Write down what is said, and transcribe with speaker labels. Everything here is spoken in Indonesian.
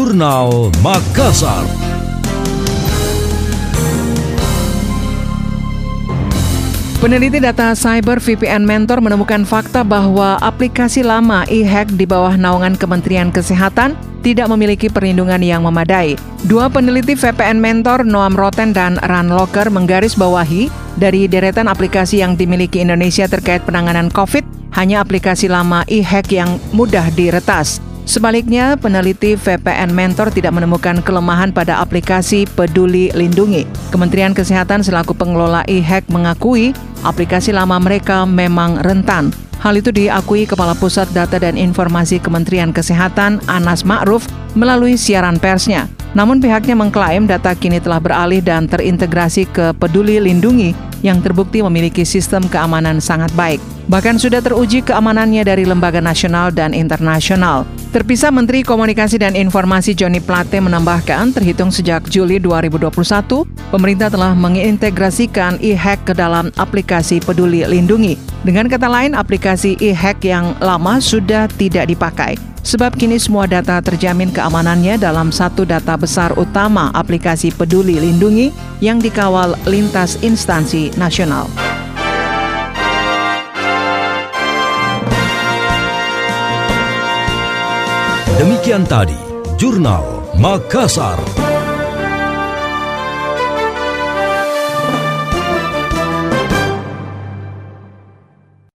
Speaker 1: Jurnal Makassar.
Speaker 2: Peneliti data cyber VPN Mentor menemukan fakta bahwa aplikasi lama e-hack di bawah naungan Kementerian Kesehatan tidak memiliki perlindungan yang memadai. Dua peneliti VPN Mentor, Noam Roten dan Ran Locker menggarisbawahi dari deretan aplikasi yang dimiliki Indonesia terkait penanganan COVID, hanya aplikasi lama e-hack yang mudah diretas. Sebaliknya, peneliti VPN Mentor tidak menemukan kelemahan pada aplikasi Peduli Lindungi. Kementerian Kesehatan selaku pengelola e-hack mengakui aplikasi lama mereka memang rentan. Hal itu diakui Kepala Pusat Data dan Informasi Kementerian Kesehatan Anas Ma'ruf melalui siaran persnya. Namun pihaknya mengklaim data kini telah beralih dan terintegrasi ke Peduli Lindungi yang terbukti memiliki sistem keamanan sangat baik. Bahkan sudah teruji keamanannya dari lembaga nasional dan internasional. Terpisah Menteri Komunikasi dan Informasi Joni Plate menambahkan, terhitung sejak Juli 2021, pemerintah telah mengintegrasikan e-hack ke dalam aplikasi Peduli Lindungi. Dengan kata lain, aplikasi e-hack yang lama sudah tidak dipakai. Sebab kini semua data terjamin keamanannya dalam satu data besar utama aplikasi Peduli Lindungi yang dikawal lintas instansi nasional.
Speaker 1: Demikian tadi, Jurnal Makassar.